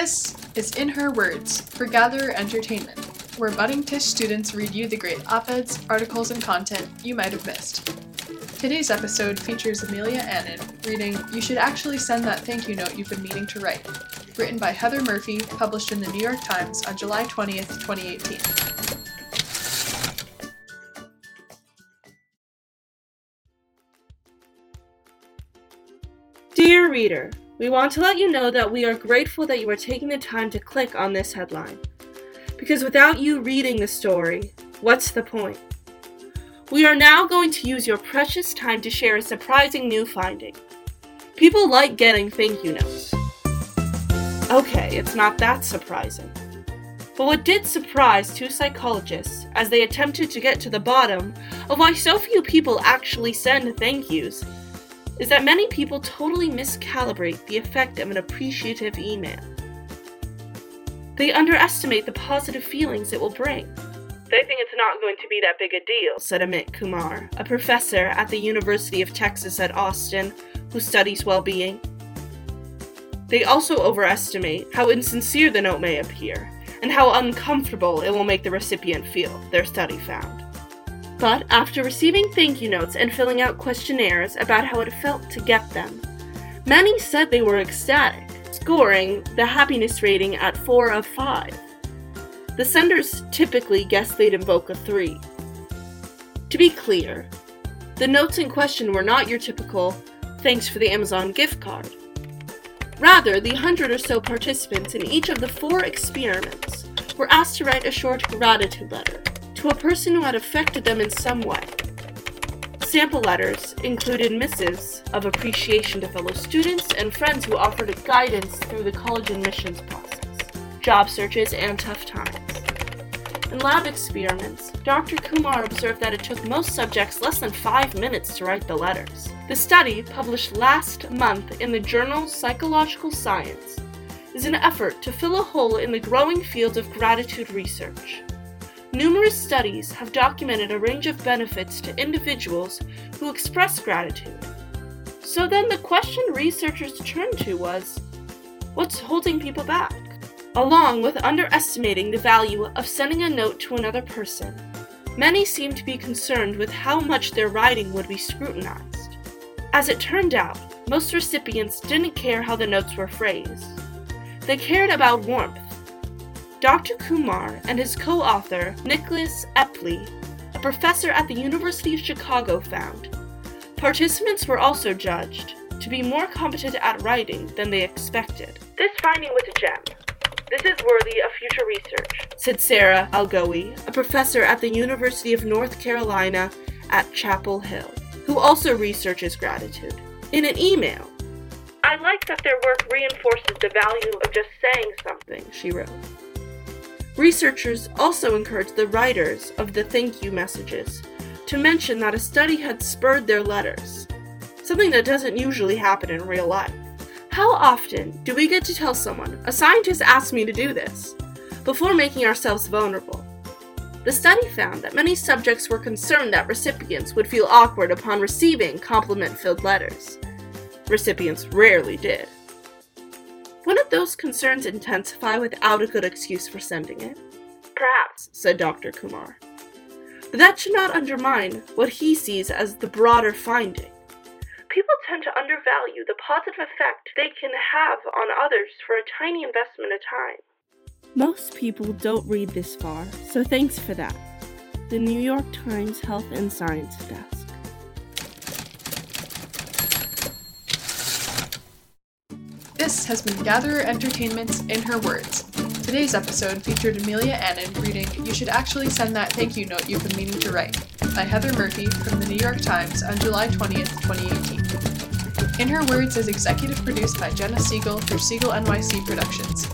This is In Her Words for Gatherer Entertainment, where budding Tisch students read you the great op eds, articles, and content you might have missed. Today's episode features Amelia Annan reading You Should Actually Send That Thank You Note You've Been Meaning to Write, written by Heather Murphy, published in the New York Times on July 20th, 2018. Dear reader, we want to let you know that we are grateful that you are taking the time to click on this headline. Because without you reading the story, what's the point? We are now going to use your precious time to share a surprising new finding. People like getting thank you notes. Okay, it's not that surprising. But what did surprise two psychologists as they attempted to get to the bottom of why so few people actually send thank yous is that many people totally miscalibrate the effect of an appreciative email. They underestimate the positive feelings it will bring. They think it's not going to be that big a deal, said Amit Kumar, a professor at the University of Texas at Austin who studies well being. They also overestimate how insincere the note may appear and how uncomfortable it will make the recipient feel, their study found. But after receiving thank you notes and filling out questionnaires about how it felt to get them, many said they were ecstatic, scoring the happiness rating at 4 of 5. The senders typically guessed they'd invoke a 3. To be clear, the notes in question were not your typical thanks for the Amazon gift card. Rather, the hundred or so participants in each of the four experiments were asked to write a short gratitude letter to a person who had affected them in some way. Sample letters included missives of appreciation to fellow students and friends who offered guidance through the college admissions process, job searches, and tough times. In lab experiments, Dr. Kumar observed that it took most subjects less than five minutes to write the letters. The study, published last month in the journal Psychological Science, is an effort to fill a hole in the growing field of gratitude research. Numerous studies have documented a range of benefits to individuals who express gratitude. So then the question researchers turned to was what's holding people back? Along with underestimating the value of sending a note to another person, many seemed to be concerned with how much their writing would be scrutinized. As it turned out, most recipients didn't care how the notes were phrased. They cared about warmth Dr. Kumar and his co author, Nicholas Epley, a professor at the University of Chicago, found participants were also judged to be more competent at writing than they expected. This finding was a gem. This is worthy of future research, said Sarah Algoe, a professor at the University of North Carolina at Chapel Hill, who also researches gratitude. In an email, I like that their work reinforces the value of just saying something, she wrote. Researchers also encouraged the writers of the thank you messages to mention that a study had spurred their letters, something that doesn't usually happen in real life. How often do we get to tell someone, a scientist asked me to do this, before making ourselves vulnerable? The study found that many subjects were concerned that recipients would feel awkward upon receiving compliment filled letters. Recipients rarely did. Those concerns intensify without a good excuse for sending it? Perhaps, said Dr. Kumar. But that should not undermine what he sees as the broader finding. People tend to undervalue the positive effect they can have on others for a tiny investment of time. Most people don't read this far, so thanks for that. The New York Times Health and Science Desk. This has been Gatherer Entertainment's In Her Words. Today's episode featured Amelia Annan reading You Should Actually Send That Thank You Note You've Been Meaning to Write by Heather Murphy from the New York Times on July 20th, 2018. In Her Words is executive produced by Jenna Siegel for Siegel NYC Productions.